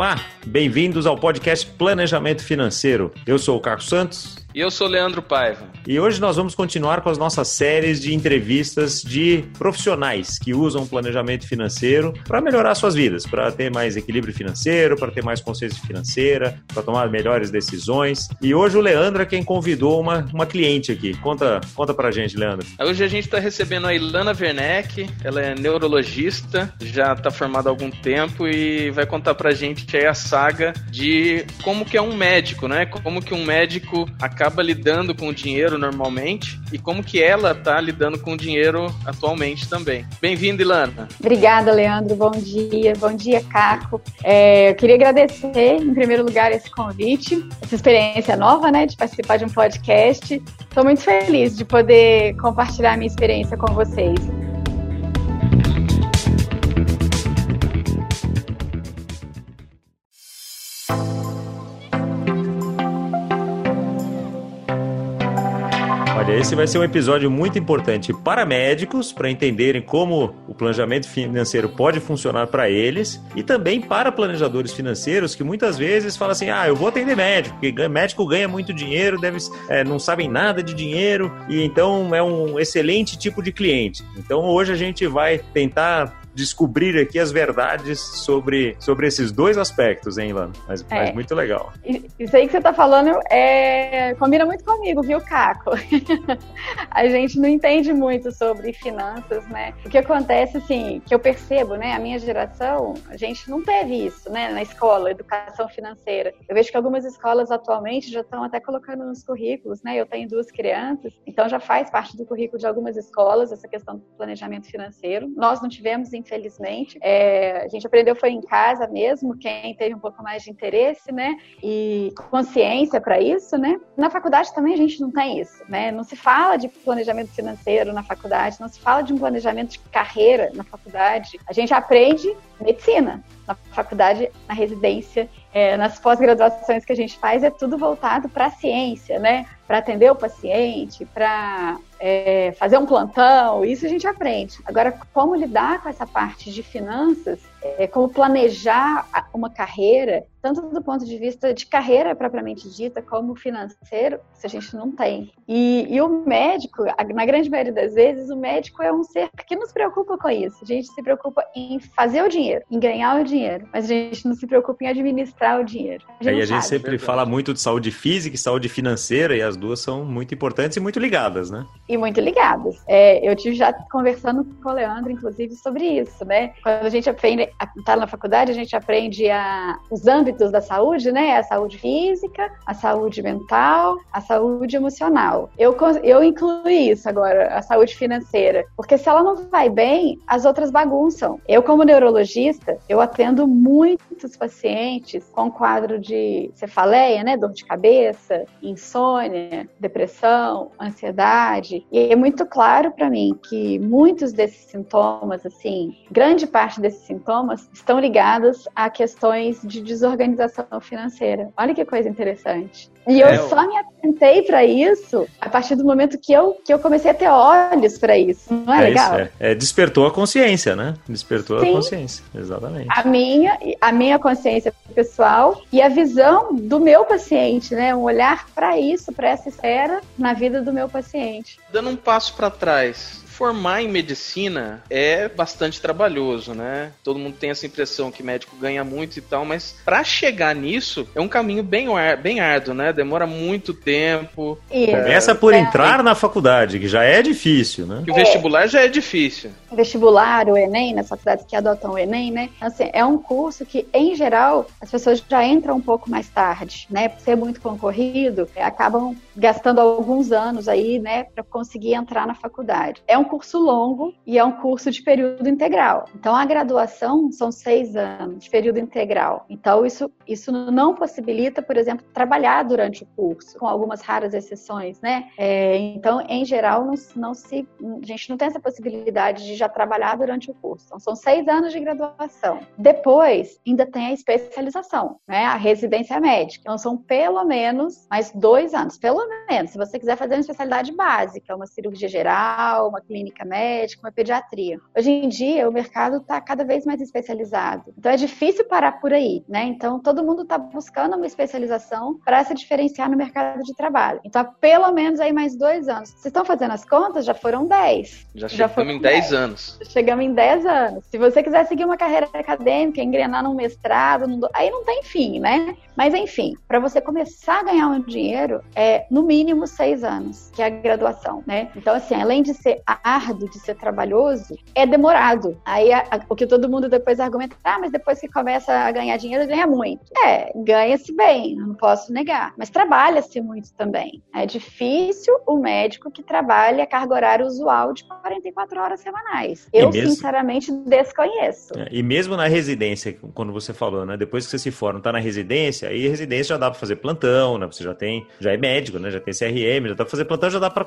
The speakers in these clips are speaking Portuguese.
lá! Bem-vindos ao podcast Planejamento Financeiro. Eu sou o Carlos Santos. E eu sou Leandro Paiva. E hoje nós vamos continuar com as nossas séries de entrevistas de profissionais que usam planejamento financeiro para melhorar suas vidas, para ter mais equilíbrio financeiro, para ter mais consciência financeira, para tomar melhores decisões. E hoje o Leandro é quem convidou uma, uma cliente aqui. Conta, conta pra gente, Leandro. Hoje a gente está recebendo a Ilana Werneck, ela é neurologista, já está formada há algum tempo e vai contar pra gente aí a saga de como que é um médico, né? Como que um médico acaba lidando com o dinheiro normalmente e como que ela está lidando com o dinheiro atualmente também. Bem-vinda, Ilana. Obrigada, Leandro. Bom dia. Bom dia, Caco. É, eu queria agradecer, em primeiro lugar, esse convite, essa experiência nova, né, de participar de um podcast. Estou muito feliz de poder compartilhar a minha experiência com vocês. Esse vai ser um episódio muito importante para médicos, para entenderem como o planejamento financeiro pode funcionar para eles, e também para planejadores financeiros que muitas vezes falam assim: ah, eu vou atender médico, porque médico ganha muito dinheiro, deve, é, não sabem nada de dinheiro, e então é um excelente tipo de cliente. Então hoje a gente vai tentar descobrir aqui as verdades sobre, sobre esses dois aspectos, hein, Ilana? Mas, é. mas muito legal. Isso aí que você tá falando é... combina muito comigo, viu, Caco? a gente não entende muito sobre finanças, né? O que acontece, assim, que eu percebo, né? A minha geração, a gente não teve isso, né? Na escola, educação financeira. Eu vejo que algumas escolas atualmente já estão até colocando nos currículos, né? Eu tenho duas crianças, então já faz parte do currículo de algumas escolas essa questão do planejamento financeiro. Nós não tivemos, infelizmente. É, a gente aprendeu foi em casa mesmo, quem teve um pouco mais de interesse, né? E consciência para isso, né? Na faculdade também a gente não tem isso, né? Não se fala de planejamento financeiro na faculdade, não se fala de um planejamento de carreira na faculdade. A gente aprende medicina na faculdade, na residência, é, nas pós-graduações que a gente faz, é tudo voltado para a ciência, né? Para atender o paciente, para é, fazer um plantão, isso a gente aprende. Agora, como lidar com essa parte de finanças, é, como planejar uma carreira, tanto do ponto de vista de carreira propriamente dita, como financeiro, se a gente não tem. E, e, o médico, na grande maioria das vezes, o médico é um ser que nos preocupa com isso. A gente se preocupa em fazer o dinheiro, em ganhar o dinheiro, mas a gente não se preocupa em administrar o dinheiro. A gente, a gente sempre fala muito de saúde física e saúde financeira, e as duas são muito importantes e muito ligadas, né? E muito ligadas. É, eu tive já conversando com o Leandro, inclusive, sobre isso, né? Quando a gente aprende está na faculdade, a gente aprende a, os âmbitos da saúde, né? A saúde física, a saúde mental, a saúde emocional. Eu, eu incluí isso agora, a saúde financeira, porque se ela não vai bem, as outras bagunçam. Eu, como neurologista, eu atendo muitos pacientes com quadro de cefaleia, né? Dor de cabeça, insônia, depressão, ansiedade. E é muito claro para mim que muitos desses sintomas, assim, grande parte desses sintomas estão ligadas a questões de desorganização financeira. Olha que coisa interessante. E eu é, só me atentei para isso a partir do momento que eu, que eu comecei a ter olhos para isso. Não é, é legal? Isso, é. é. despertou a consciência, né? Despertou Sim. a consciência, exatamente. A minha, a minha consciência pessoal e a visão do meu paciente, né? Um olhar para isso, para essa esfera na vida do meu paciente. Dando um passo para trás, formar em medicina é bastante trabalhoso, né? Todo mundo tem essa impressão que médico ganha muito e tal, mas para chegar nisso é um caminho bem, bem árduo, né? Demora muito tempo. Começa por é. entrar na faculdade, que já é difícil, né? o vestibular já é difícil. O vestibular, o Enem, nas faculdades que adotam o Enem, né? Assim, é um curso que, em geral, as pessoas já entram um pouco mais tarde, né? Por ser muito concorrido, acabam gastando alguns anos aí, né, para conseguir entrar na faculdade. É um curso longo e é um curso de período integral. Então, a graduação são seis anos de período integral. Então, isso, isso não possibilita, por exemplo, trabalhar durante o curso, com algumas raras exceções, né? É, então, em geral, não, não se, a gente não tem essa possibilidade de já trabalhar durante o curso. Então, são seis anos de graduação. Depois, ainda tem a especialização, né? A residência médica. Então, são pelo menos mais dois anos, pelo menos. Se você quiser fazer uma especialidade básica, uma cirurgia geral, uma clínica clínica médica, uma pediatria. Hoje em dia, o mercado está cada vez mais especializado. Então, é difícil parar por aí, né? Então, todo mundo está buscando uma especialização para se diferenciar no mercado de trabalho. Então, pelo menos aí mais dois anos. Vocês estão fazendo as contas? Já foram dez. Já, já chegamos em dez anos. Chegamos em dez anos. Se você quiser seguir uma carreira acadêmica, engrenar num mestrado, num... aí não tem fim, né? Mas enfim, para você começar a ganhar um dinheiro, é no mínimo seis anos, que é a graduação, né? Então, assim, além de ser árduo, de ser trabalhoso, é demorado. Aí a, a, o que todo mundo depois argumenta, ah, mas depois que começa a ganhar dinheiro, ganha muito. É, ganha-se bem, não posso negar. Mas trabalha-se muito também. É difícil o médico que trabalha a carga horária usual de 44 horas semanais. Eu, mesmo... sinceramente, desconheço. É, e mesmo na residência, quando você falou, né? Depois que você se forma, tá na residência, aí residência já dá para fazer plantão, né? Você já tem, já é médico, né? Já tem CRM, já dá pra fazer plantão, já dá para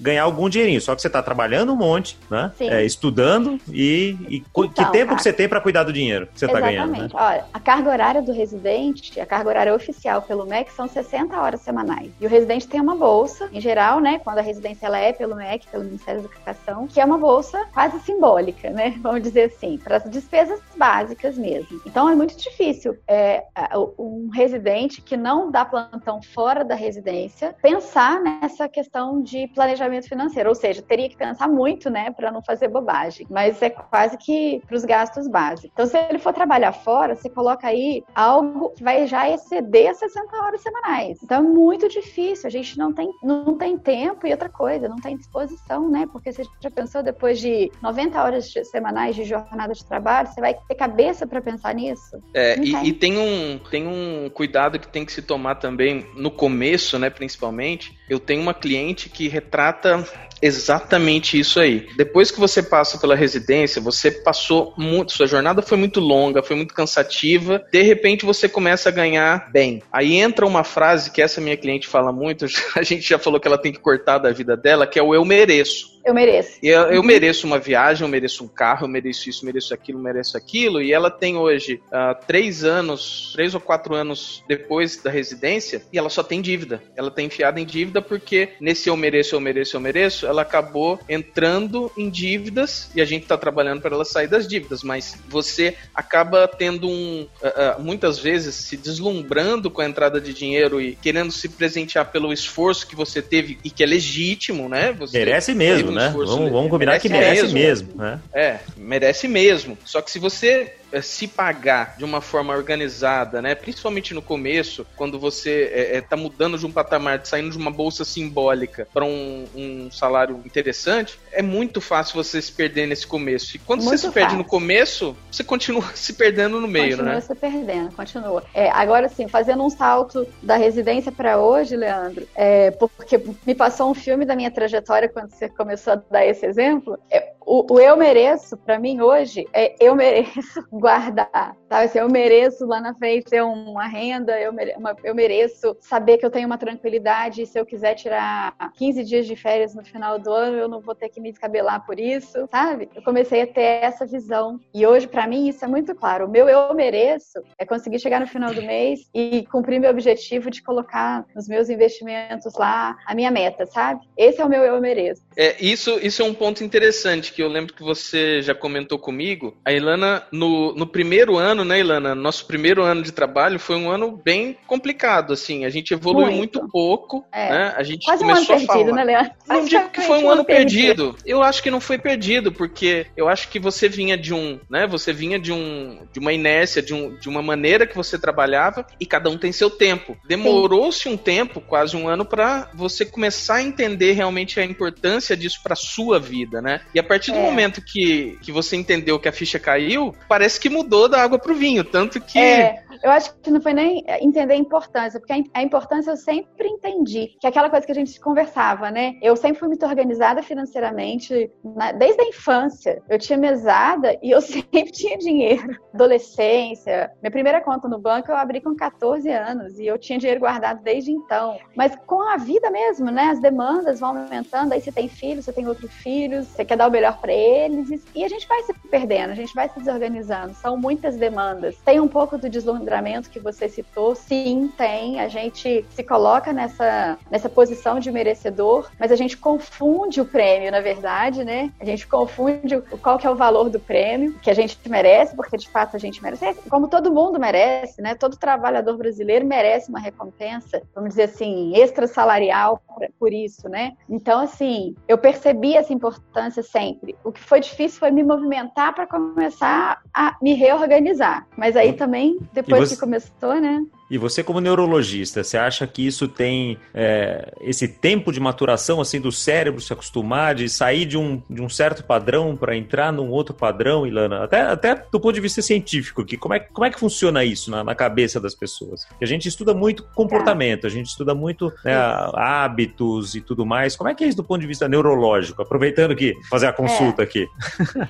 ganhar algum dinheirinho. Só que você tá trabalhando um monte, né? É, estudando e, e então, que tempo que você tem para cuidar do dinheiro que você Exatamente. tá ganhando, né? Olha, a carga horária do residente, a carga horária oficial pelo MEC são 60 horas semanais. E o residente tem uma bolsa, em geral, né? Quando a residência ela é pelo MEC, pelo Ministério da Educação, que é uma bolsa quase simbólica, né? Vamos dizer assim, para as despesas básicas mesmo. Então é muito difícil é, um residente que não dá plantão fora da residência pensar nessa questão de planejamento financeiro, ou seja, teria que pensar muito, né, para não fazer bobagem. Mas é quase que para os gastos básicos. Então, se ele for trabalhar fora, você coloca aí algo que vai já exceder 60 horas semanais. Então, é muito difícil. A gente não tem, não tem tempo e outra coisa, não tem disposição, né? Porque você já pensou depois de 90 horas semanais de jornada de trabalho, você vai ter cabeça para pensar nisso? É, e, e, tem um tem um cuidado que tem que se tomar também no começo, né, principalmente. Eu tenho uma cliente que retrata exatamente isso aí. Depois que você passa pela residência, você passou muito, sua jornada foi muito longa, foi muito cansativa. De repente você começa a ganhar bem. Aí entra uma frase que essa minha cliente fala muito, a gente já falou que ela tem que cortar da vida dela, que é o eu mereço. Eu mereço. Eu, eu, mereço uma viagem, eu mereço um carro, eu mereço isso, eu mereço aquilo, eu mereço aquilo. E ela tem hoje uh, três anos, três ou quatro anos depois da residência, e ela só tem dívida. Ela tá enfiada em dívida porque nesse eu mereço, eu mereço, eu mereço, ela acabou entrando em dívidas e a gente tá trabalhando para ela sair das dívidas. Mas você acaba tendo um. Uh, uh, muitas vezes se deslumbrando com a entrada de dinheiro e querendo se presentear pelo esforço que você teve e que é legítimo, né? Você Merece mesmo, né? Vamos, vamos combinar merece que merece mesmo, mesmo né? É, merece mesmo. Só que se você se pagar de uma forma organizada, né? Principalmente no começo, quando você está é, é, tá mudando de um patamar, saindo de uma bolsa simbólica para um, um, salário interessante, é muito fácil você se perder nesse começo. E quando muito você se perde no começo, você continua se perdendo no meio, continua né? Continua se perdendo, continua. É, agora sim, fazendo um salto da residência para hoje, Leandro, é, porque me passou um filme da minha trajetória quando você começou a dar esse exemplo. O, o eu mereço, para mim hoje, é eu mereço guardar, sabe? Assim, eu mereço lá na frente ter uma renda, eu mereço, uma, eu mereço saber que eu tenho uma tranquilidade. Se eu quiser tirar 15 dias de férias no final do ano, eu não vou ter que me descabelar por isso, sabe? Eu comecei a ter essa visão. E hoje, para mim, isso é muito claro. O meu eu mereço é conseguir chegar no final do mês e cumprir meu objetivo de colocar nos meus investimentos lá a minha meta, sabe? Esse é o meu eu mereço. É, isso, isso é um ponto interessante que eu lembro que você já comentou comigo. A Ilana, no no, primeiro ano, né, Ilana? Nosso primeiro ano de trabalho foi um ano bem complicado, assim. A gente evoluiu muito, muito pouco, é. né? A gente Quase começou um ano a falar. perdido, né, Leandro? Não digo que foi um, um ano perdido. perdido. Eu acho que não foi perdido, porque eu acho que você vinha de um, né? Você vinha de um, de uma inércia, de, um, de uma maneira que você trabalhava e cada um tem seu tempo. Demorou-se um tempo, quase um ano, para você começar a entender realmente a importância disso para sua vida, né? E a partir do é. momento que, que você entendeu que a ficha caiu, parece que mudou da água pro vinho, tanto que. É, eu acho que não foi nem entender a importância, porque a importância eu sempre entendi, que é aquela coisa que a gente conversava, né? Eu sempre fui muito organizada financeiramente, desde a infância. Eu tinha mesada e eu sempre tinha dinheiro. Adolescência, minha primeira conta no banco eu abri com 14 anos e eu tinha dinheiro guardado desde então. Mas com a vida mesmo, né? As demandas vão aumentando, aí você tem filho, você tem outro filho, você quer dar o melhor para eles, e a gente vai se perdendo, a gente vai se desorganizando. São muitas demandas. Tem um pouco do deslumbramento que você citou, sim, tem. A gente se coloca nessa, nessa posição de merecedor, mas a gente confunde o prêmio, na verdade, né? A gente confunde qual que é o valor do prêmio, que a gente merece, porque de fato a gente merece. Como todo mundo merece, né? Todo trabalhador brasileiro merece uma recompensa, vamos dizer assim, extra salarial por isso, né? Então, assim, eu percebi essa importância sempre. O que foi difícil foi me movimentar para começar a me reorganizar. Mas aí também, depois você... que começou, né? E você, como neurologista, você acha que isso tem é, esse tempo de maturação assim do cérebro se acostumar, de sair de um, de um certo padrão para entrar num outro padrão, Ilana? Até, até do ponto de vista científico, que como, é, como é que funciona isso na, na cabeça das pessoas? Porque a gente estuda muito comportamento, a gente estuda muito né, hábitos e tudo mais. Como é que é isso do ponto de vista neurológico? Aproveitando que fazer a consulta é. aqui.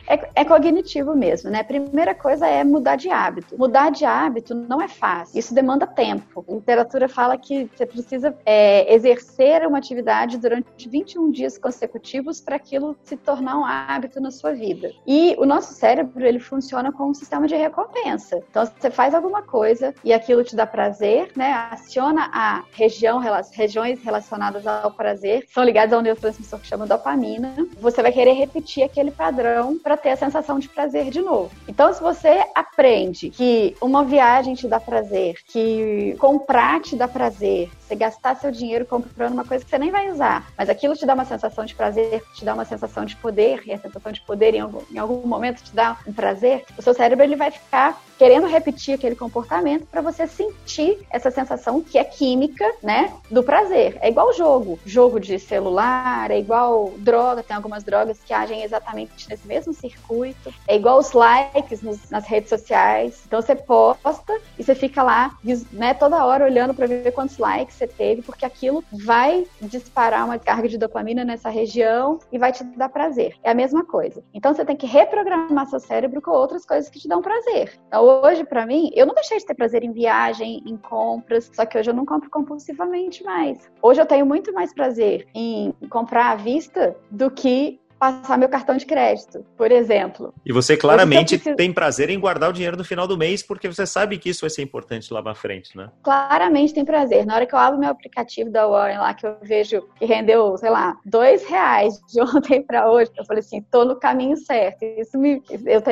É, é cognitivo mesmo, né? Primeira coisa é mudar de hábito. Mudar de hábito não é fácil. Isso demanda tempo. A literatura fala que você precisa é, exercer uma atividade durante 21 dias consecutivos para aquilo se tornar um hábito na sua vida. E o nosso cérebro, ele funciona como um sistema de recompensa. Então, você faz alguma coisa e aquilo te dá prazer, né? Aciona a região, regiões relacionadas ao prazer, são ligadas a um neurotransmissor que chama dopamina. Você vai querer repetir aquele padrão para ter a sensação de prazer de novo. Então, se você aprende que uma viagem te dá prazer, que comprar te dá prazer, você gastar seu dinheiro comprando uma coisa que você nem vai usar, mas aquilo te dá uma sensação de prazer, te dá uma sensação de poder, e a sensação de poder em algum, em algum momento te dá um prazer, o seu cérebro ele vai ficar querendo repetir aquele comportamento para você sentir essa sensação que é química, né, do prazer. É igual jogo, jogo de celular, é igual droga, tem algumas drogas que agem exatamente nesse mesmo circuito. É igual os likes nos, nas redes sociais. Então você posta e você fica lá, né, toda hora olhando para ver quantos likes você teve, porque aquilo vai disparar uma carga de dopamina nessa região e vai te dar prazer. É a mesma coisa. Então você tem que reprogramar seu cérebro com outras coisas que te dão prazer. Então, hoje, para mim, eu não deixei de ter prazer em viagem, em compras, só que hoje eu não compro compulsivamente mais. Hoje eu tenho muito mais prazer em comprar à vista do que passar meu cartão de crédito, por exemplo. E você claramente preciso... tem prazer em guardar o dinheiro no final do mês, porque você sabe que isso vai ser importante lá na frente, né? Claramente tem prazer. Na hora que eu abro meu aplicativo da Warren lá, que eu vejo que rendeu, sei lá, dois reais de ontem para hoje, eu falei assim, tô no caminho certo. Isso me, eu,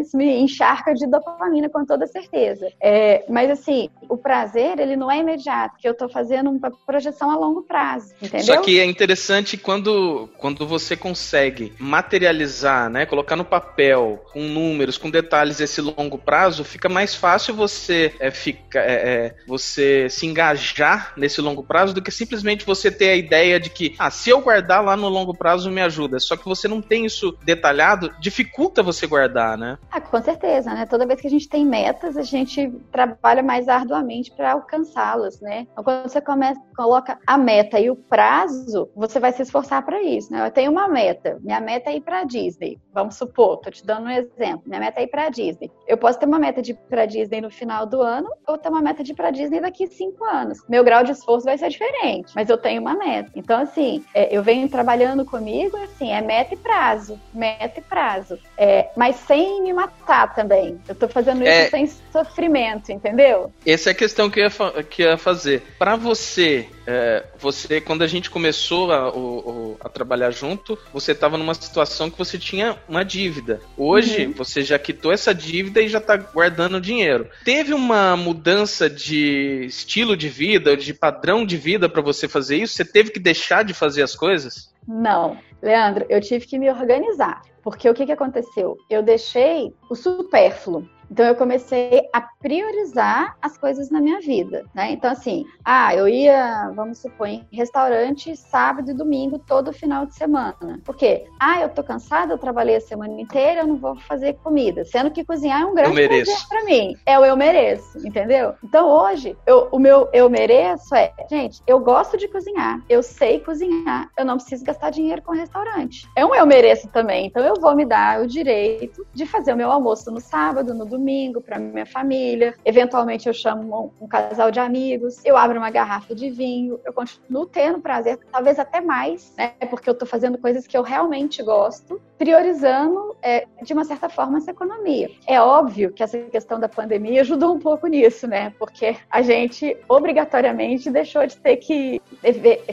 isso me encharca de dopamina com toda certeza. É, mas assim, o prazer, ele não é imediato, que eu tô fazendo uma projeção a longo prazo, entendeu? Só que é interessante quando, quando você consegue consegue materializar, né, colocar no papel, com números, com detalhes esse longo prazo, fica mais fácil você é, fica, é, é, você se engajar nesse longo prazo do que simplesmente você ter a ideia de que, ah, se eu guardar lá no longo prazo me ajuda. Só que você não tem isso detalhado, dificulta você guardar, né? Ah, com certeza, né? Toda vez que a gente tem metas, a gente trabalha mais arduamente para alcançá-las, né? Então, quando você começa, coloca a meta e o prazo, você vai se esforçar para isso, né? Eu tenho uma meta, minha meta é ir para Disney. Vamos supor, tô te dando um exemplo. Minha meta é ir para Disney. Eu posso ter uma meta de ir para Disney no final do ano ou ter uma meta de ir para Disney daqui cinco anos. Meu grau de esforço vai ser diferente, mas eu tenho uma meta. Então, assim, é, eu venho trabalhando comigo, assim, é meta e prazo, meta e prazo. É, mas sem me matar também. Eu tô fazendo isso é... sem sofrimento, entendeu? Essa é a questão que eu ia, que eu ia fazer. Para você, é, você, quando a gente começou a, a, a trabalhar junto, você estava numa situação que você tinha uma dívida. Hoje, uhum. você já quitou essa dívida e já está guardando dinheiro. Teve uma mudança de estilo de vida, de padrão de vida para você fazer isso? Você teve que deixar de fazer as coisas? Não. Leandro, eu tive que me organizar. Porque o que, que aconteceu? Eu deixei o supérfluo. Então eu comecei a priorizar as coisas na minha vida, né? Então assim, ah, eu ia, vamos supor, em restaurante sábado e domingo todo final de semana. Por quê? Ah, eu tô cansada, eu trabalhei a semana inteira, eu não vou fazer comida, sendo que cozinhar é um grande prazer para mim. É o eu mereço, entendeu? Então hoje, eu, o meu eu mereço é, gente, eu gosto de cozinhar, eu sei cozinhar, eu não preciso gastar dinheiro com restaurante. É um eu mereço também, então eu vou me dar o direito de fazer o meu almoço no sábado, no domingo, para minha família. Eventualmente eu chamo um, um casal de amigos, eu abro uma garrafa de vinho, eu continuo tendo prazer, talvez até mais, né? Porque eu tô fazendo coisas que eu realmente gosto, priorizando, é, de uma certa forma, essa economia. É óbvio que essa questão da pandemia ajudou um pouco nisso, né? Porque a gente obrigatoriamente deixou de ter que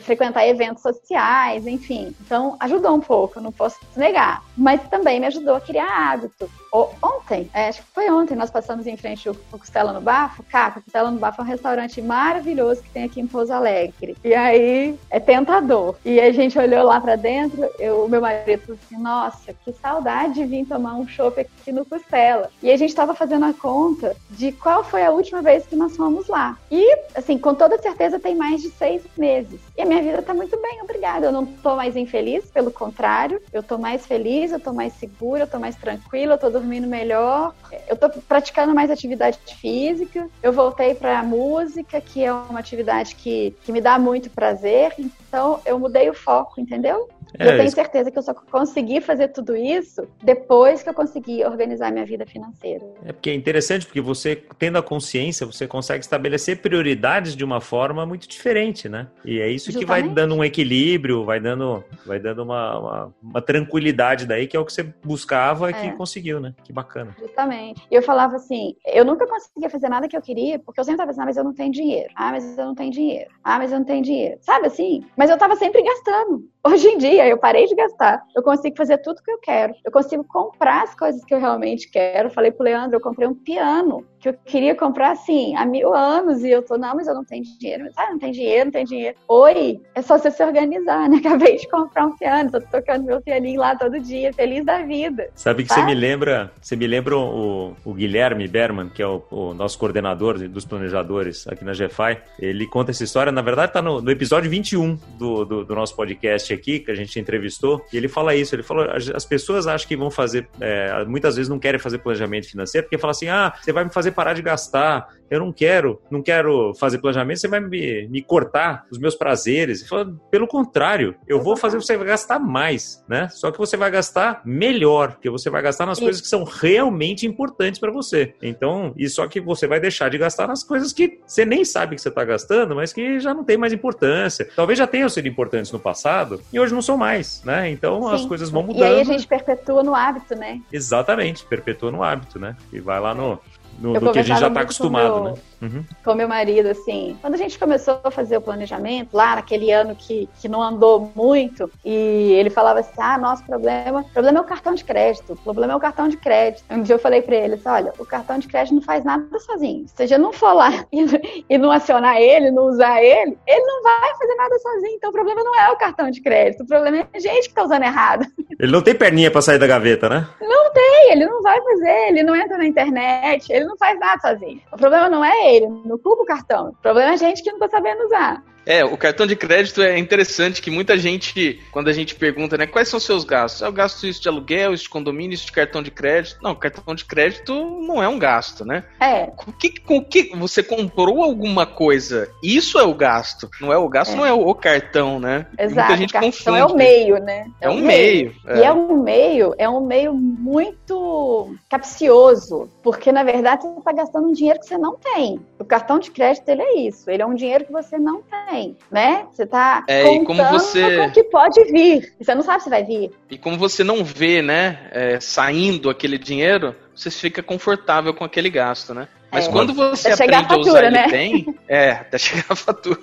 frequentar eventos sociais, enfim. Então, ajudou um pouco, não posso negar. Mas também me ajudou a criar hábito. Ontem, é, acho que foi ontem, nós passamos em frente ao Costela no Bafo. Caco, Costela no Bafo é um restaurante maravilhoso que tem aqui em Pouso Alegre. E aí, é tentador. E a gente olhou lá para dentro, o meu marido falou assim, nossa, que saudade de vir tomar um chopp aqui no Costela. E a gente estava fazendo a conta de qual foi a última vez que nós fomos lá. E, assim, com toda certeza tem mais de seis meses. E a minha vida tá muito bem, obrigada. Eu não tô mais infeliz, pelo contrário, eu tô mais feliz, eu tô mais segura, eu tô mais tranquila, eu tô dormindo melhor, eu tô praticando mais atividade física, eu voltei pra música, que é uma atividade que, que me dá muito prazer, então eu mudei o foco, entendeu? É, eu tenho isso... certeza que eu só consegui fazer tudo isso depois que eu consegui organizar minha vida financeira. É porque é interessante, porque você, tendo a consciência, você consegue estabelecer prioridades de uma forma muito diferente, né? E é isso Justamente. que vai dando um equilíbrio, vai dando, vai dando uma, uma, uma tranquilidade daí, que é o que você buscava e é. que conseguiu, né? Que bacana. Justamente. E eu falava assim, eu nunca conseguia fazer nada que eu queria, porque eu sempre estava assim, ah, mas eu não tenho dinheiro. Ah, mas eu não tenho dinheiro. Ah, mas eu não tenho dinheiro. Sabe assim? Mas eu estava sempre gastando. Hoje em dia, eu parei de gastar. Eu consigo fazer tudo que eu quero. Eu consigo comprar as coisas que eu realmente quero. Falei pro Leandro, eu comprei um piano que eu queria comprar assim há mil anos e eu tô, não, mas eu não tenho dinheiro. Ah, não tem dinheiro, não tem dinheiro. Oi, é só você se organizar, né? Acabei de comprar um piano, tô tocando meu pianinho lá todo dia, feliz da vida. Sabe que tá? você me lembra, você me lembra o, o Guilherme Berman, que é o, o, nosso coordenador dos planejadores aqui na GFI. Ele conta essa história, na verdade tá no, no episódio 21 do, do, do nosso podcast aqui, que a gente entrevistou, e ele fala isso, ele falou, as pessoas acham que vão fazer, é, muitas vezes não querem fazer planejamento financeiro, porque fala assim, ah, você vai me fazer parar de gastar, eu não quero, não quero fazer planejamento, você vai me, me cortar os meus prazeres. Fala, pelo contrário, eu vou fazer você gastar mais, né? Só que você vai gastar melhor, porque você vai gastar nas coisas que são realmente importantes para você. Então, e só que você vai deixar de gastar nas coisas que você nem sabe que você está gastando, mas que já não tem mais importância. Talvez já tenham sido importantes no passado e hoje não são mais, né? Então Sim. as coisas vão mudando. E aí a gente perpetua no hábito, né? Exatamente, perpetua no hábito, né? E vai lá no, no, do que a gente já está acostumado, meu, né? Uhum. Com meu marido, assim, quando a gente começou a fazer o planejamento, lá naquele ano que, que não andou muito, e ele falava assim: ah, nosso problema, problema é o cartão de crédito, o problema é o cartão de crédito. Um dia eu falei para ele assim: olha, o cartão de crédito não faz nada sozinho. Se você não for lá e, e não acionar ele, não usar ele, ele não vai fazer nada sozinho. Então o problema não é o cartão de crédito, o problema é a gente que tá usando errado. Ele não tem perninha para sair da gaveta, né? Não tem, ele não vai fazer, ele não entra na internet, ele não faz nada sozinho. O problema não é ele, não culpa o cartão. O problema é a gente que não tá sabendo usar. É, o cartão de crédito é interessante que muita gente, quando a gente pergunta, né, quais são os seus gastos? Eu gasto isso de aluguel, isso de condomínio, isso de cartão de crédito. Não, cartão de crédito não é um gasto, né? É. Com que, com que você comprou alguma coisa? Isso é o gasto. Não é o gasto, é. não é o, cartão, né? Exato. Muita gente o cartão confunde. é o meio, né? É, é um meio. meio. É. E é um meio, é um meio muito capcioso, porque na verdade você está gastando um dinheiro que você não tem. O cartão de crédito ele é isso, ele é um dinheiro que você não tem tem, né? Você tá é, contando como você... com o que pode vir. Você não sabe se vai vir. E como você não vê, né, é, saindo aquele dinheiro, você fica confortável com aquele gasto, né? Mas é. quando você até aprende a, fatura, a usar né? ele bem, é, até chegar a fatura.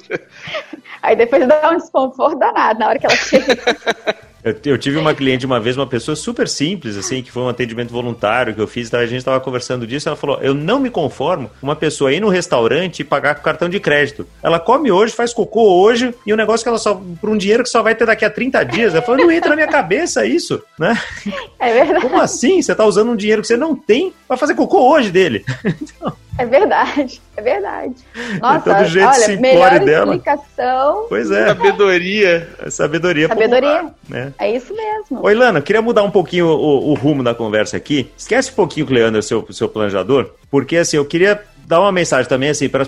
Aí depois dá um desconforto danado na hora que ela chega. Eu, eu, tive uma cliente uma vez, uma pessoa super simples, assim, que foi um atendimento voluntário que eu fiz, tá? a gente estava conversando disso, ela falou, eu não me conformo uma pessoa ir no restaurante e pagar com cartão de crédito. Ela come hoje, faz cocô hoje, e o um negócio que ela só, por um dinheiro que só vai ter daqui a 30 dias, ela falou, não entra na minha cabeça isso, né? É verdade. Como assim? Você está usando um dinheiro que você não tem para fazer cocô hoje dele? então... É verdade, é verdade. Nossa, então, do jeito olha, melhor dela. explicação. Pois é. Sabedoria. Sabedoria. Sabedoria. Popular, né? É isso mesmo. Oi, Lana, queria mudar um pouquinho o, o rumo da conversa aqui. Esquece um pouquinho, Leandro, seu, seu planejador, porque assim, eu queria dar uma mensagem também assim para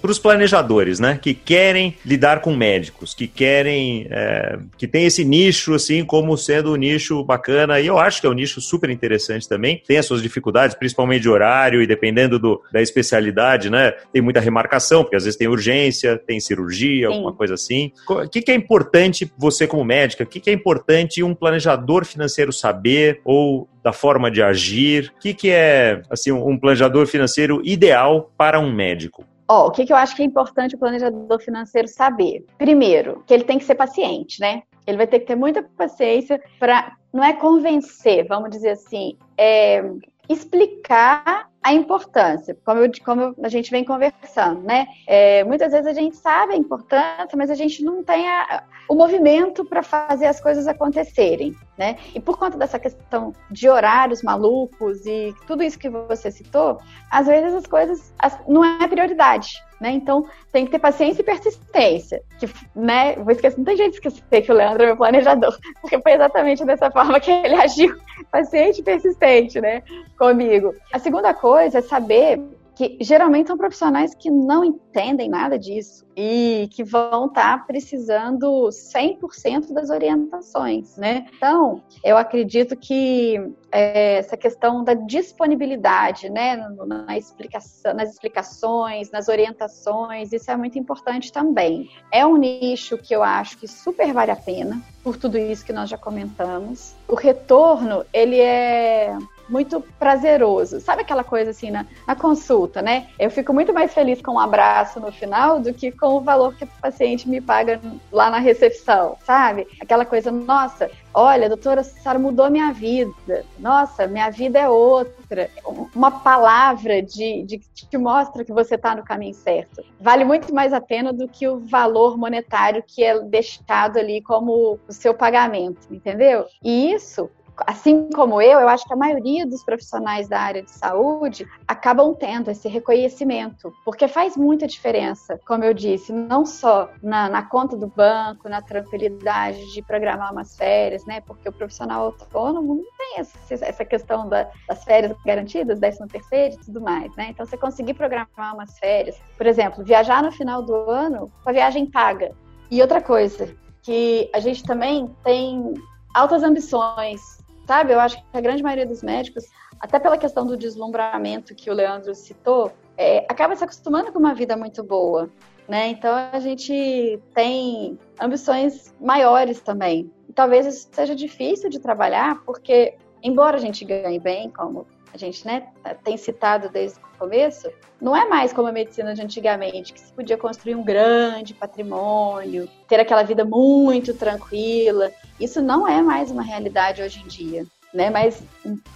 para os planejadores, né? Que querem lidar com médicos, que querem, é, que tem esse nicho assim como sendo um nicho bacana. E eu acho que é um nicho super interessante também. Tem as suas dificuldades, principalmente de horário e dependendo do, da especialidade, né? Tem muita remarcação, porque às vezes tem urgência, tem cirurgia, Sim. alguma coisa assim. O que, que é importante você como médica? O que, que é importante um planejador financeiro saber ou da forma de agir? O que, que é assim um planejador financeiro ideal para um médico? Ó, o que, que eu acho que é importante o planejador financeiro saber? Primeiro, que ele tem que ser paciente, né? Ele vai ter que ter muita paciência para, não é convencer, vamos dizer assim, é explicar a importância, como, eu, como a gente vem conversando, né? É, muitas vezes a gente sabe a importância, mas a gente não tem a, o movimento para fazer as coisas acontecerem, né? E por conta dessa questão de horários malucos e tudo isso que você citou, às vezes as coisas as, não é prioridade. Né? Então, tem que ter paciência e persistência. Que, né? Vou esquecer, não tem jeito de esquecer que o Leandro é meu planejador, porque foi exatamente dessa forma que ele agiu, paciente persistente, né? Comigo. A segunda coisa é saber que geralmente são profissionais que não entendem nada disso e que vão estar tá precisando 100% das orientações, né? Então, eu acredito que é, essa questão da disponibilidade, né, na explicação, nas explicações, nas orientações, isso é muito importante também. É um nicho que eu acho que super vale a pena, por tudo isso que nós já comentamos. O retorno, ele é muito prazeroso. Sabe aquela coisa assim na, na, consulta, né? Eu fico muito mais feliz com um abraço no final do que com o valor que o paciente me paga lá na recepção, sabe? Aquela coisa, nossa, olha, doutora, a senhora mudou minha vida. Nossa, minha vida é outra. Uma palavra de, de que te mostra que você está no caminho certo. Vale muito mais a pena do que o valor monetário que é deixado ali como o seu pagamento, entendeu? E isso assim como eu, eu acho que a maioria dos profissionais da área de saúde acabam tendo esse reconhecimento, porque faz muita diferença, como eu disse, não só na, na conta do banco, na tranquilidade de programar umas férias, né? Porque o profissional autônomo não tem essa, essa questão da, das férias garantidas, 13 terceiro e tudo mais, né? Então, você conseguir programar umas férias, por exemplo, viajar no final do ano com a viagem paga. E outra coisa, que a gente também tem altas ambições sabe? Eu acho que a grande maioria dos médicos, até pela questão do deslumbramento que o Leandro citou, é, acaba se acostumando com uma vida muito boa, né? Então a gente tem ambições maiores também. E talvez isso seja difícil de trabalhar, porque embora a gente ganhe bem, como a gente né, tem citado desde o começo, não é mais como a medicina de antigamente, que se podia construir um grande patrimônio, ter aquela vida muito tranquila. Isso não é mais uma realidade hoje em dia. Né? Mas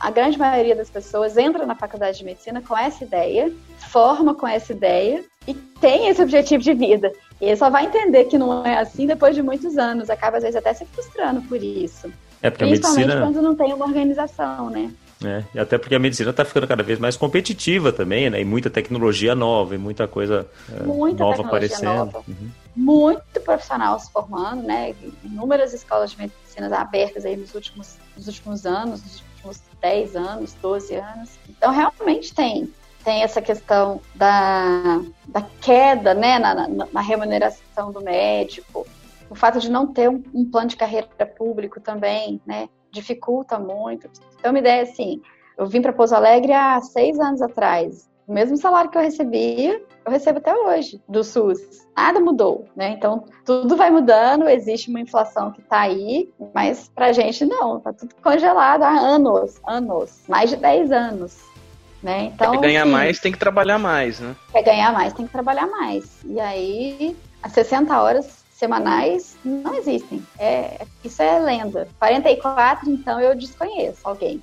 a grande maioria das pessoas entra na faculdade de medicina com essa ideia, forma com essa ideia e tem esse objetivo de vida. E só vai entender que não é assim depois de muitos anos, acaba às vezes até se frustrando por isso. É porque Principalmente a medicina... quando não tem uma organização, né? É, e até porque a medicina está ficando cada vez mais competitiva também, né? E muita tecnologia nova, e muita coisa é, muita nova aparecendo. Nova. Uhum. Muito profissional se formando, né? Inúmeras escolas de medicina abertas aí nos últimos, nos últimos anos, nos últimos 10 anos, 12 anos. Então, realmente tem. Tem essa questão da, da queda né, na, na, na remuneração do médico, o fato de não ter um, um plano de carreira público também, né? dificulta muito. Então, uma ideia assim, eu vim para Pouso Alegre há seis anos atrás. O mesmo salário que eu recebia, eu recebo até hoje do SUS. Nada mudou, né? Então, tudo vai mudando, existe uma inflação que está aí, mas para a gente não, está tudo congelado há anos, anos, mais de 10 anos. Né? Então, quer ganhar assim, mais, tem que trabalhar mais, né? Quer ganhar mais, tem que trabalhar mais. E aí, as 60 horas semanais não existem. É, isso é lenda. 44, então, eu desconheço alguém.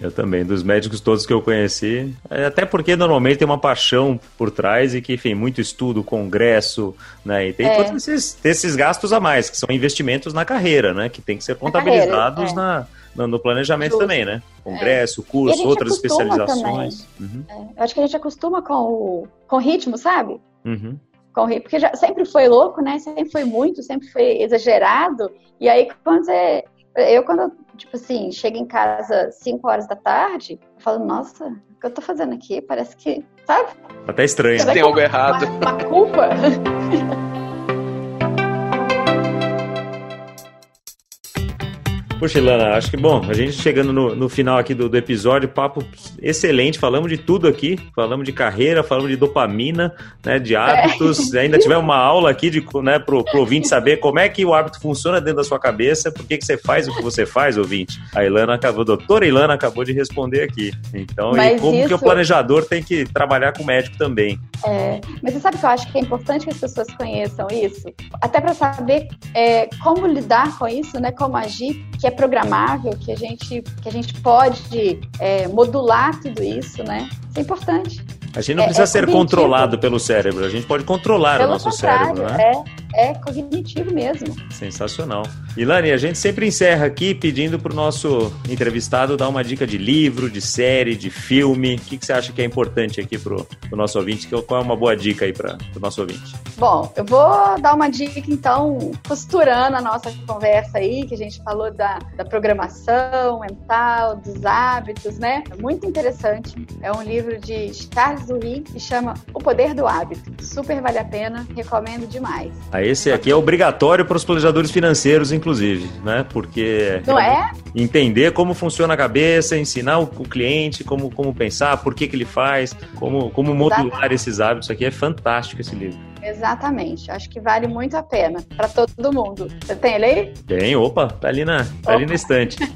Eu também, dos médicos todos que eu conheci, é, até porque normalmente tem uma paixão por trás e que, enfim, muito estudo, congresso, né? E tem é. todos esses, esses gastos a mais, que são investimentos na carreira, né? Que tem que ser contabilizados na, é. no planejamento Justo. também, né? Congresso, é. curso, outras especializações. Uhum. É, eu acho que a gente acostuma com o, com o ritmo, sabe? Uhum com porque já sempre foi louco, né? Sempre foi muito, sempre foi exagerado. E aí quando você, eu quando tipo assim, chego em casa 5 horas da tarde, eu falo, nossa, o que eu tô fazendo aqui? Parece que sabe? Até estranho. Será tem algo errado. Uma, uma culpa? Poxa, Ilana, acho que bom, a gente chegando no, no final aqui do, do, episódio, papo excelente, falamos de tudo aqui, falamos de carreira, falamos de dopamina, né, de hábitos, é. ainda tivemos uma aula aqui de, né, pro, pro ouvinte saber como é que o hábito funciona dentro da sua cabeça, por que, que você faz o que você faz, ouvinte. A Ilana acabou, a doutora Ilana acabou de responder aqui. Então, mas e como isso... que o planejador tem que trabalhar com o médico também. É, mas você sabe que eu acho que é importante que as pessoas conheçam isso, até para saber é, como lidar com isso, né, como agir, que é programável, que a gente, que a gente pode é, modular tudo isso, né? Isso é importante. A gente não precisa é, é ser controlado pelo cérebro, a gente pode controlar pelo o nosso cérebro, né? É, é cognitivo mesmo. Sensacional. Ilane, a gente sempre encerra aqui pedindo para o nosso entrevistado dar uma dica de livro, de série, de filme. O que, que você acha que é importante aqui para o nosso ouvinte? Qual é uma boa dica aí para o nosso ouvinte? Bom, eu vou dar uma dica, então, costurando a nossa conversa aí, que a gente falou da, da programação mental, dos hábitos, né? Muito interessante. É um livro de Charles Duhigg que chama O Poder do Hábito. Super vale a pena, recomendo demais. Ah, esse aqui é obrigatório para os planejadores financeiros, inclusive, né? Porque Não é? entender como funciona a cabeça, ensinar o, cliente como, como pensar, por que, que ele faz, como, como modular esses hábitos aqui. É fantástico esse livro. Exatamente. Acho que vale muito a pena para todo mundo. Você tem ele aí? Tem, opa, tá ali na, tá ali na estante.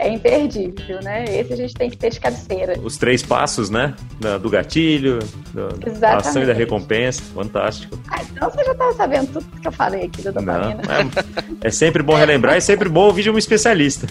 é imperdível, né? Esse a gente tem que ter de cabeceira. Os três passos, né? Do gatilho, da ação e da recompensa. Fantástico. Ah, então você já tá sabendo tudo que eu falei aqui da dopamina. Não, é, é sempre bom relembrar e é sempre bom ouvir de um especialista.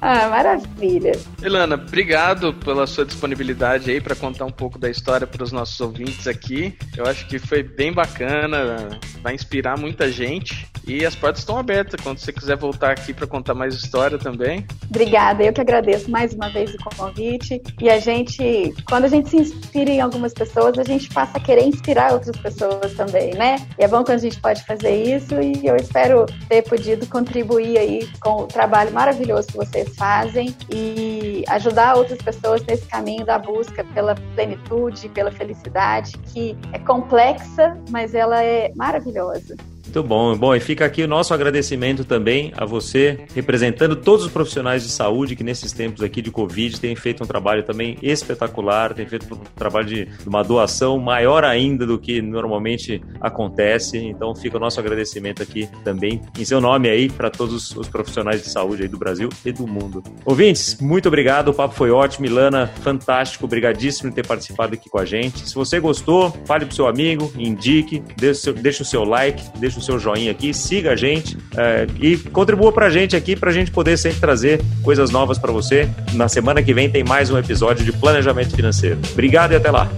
Ah, maravilha. Ilana, obrigado pela sua disponibilidade aí para contar um pouco da história para os nossos ouvintes aqui. Eu acho que foi bem bacana, vai inspirar muita gente. E as portas estão abertas quando você quiser voltar aqui para contar mais história também. Obrigada, eu que agradeço mais uma vez o convite. E a gente, quando a gente se inspira em algumas pessoas, a gente passa a querer inspirar outras pessoas também, né? E é bom quando a gente pode fazer isso e eu espero ter podido contribuir aí com o trabalho maravilhoso que vocês fazem e ajudar outras pessoas nesse caminho da busca pela plenitude, pela felicidade, que é complexa, mas ela é maravilhosa. Muito bom. Bom, e fica aqui o nosso agradecimento também a você, representando todos os profissionais de saúde que nesses tempos aqui de Covid têm feito um trabalho também espetacular, têm feito um trabalho de uma doação maior ainda do que normalmente acontece. Então fica o nosso agradecimento aqui também em seu nome aí para todos os profissionais de saúde aí do Brasil e do mundo. Ouvintes, muito obrigado. O papo foi ótimo. Milana, fantástico. Obrigadíssimo por ter participado aqui com a gente. Se você gostou, fale pro seu amigo, indique, deixe o seu like, o seu joinha aqui, siga a gente é, e contribua pra gente aqui pra gente poder sempre trazer coisas novas para você. Na semana que vem tem mais um episódio de Planejamento Financeiro. Obrigado e até lá.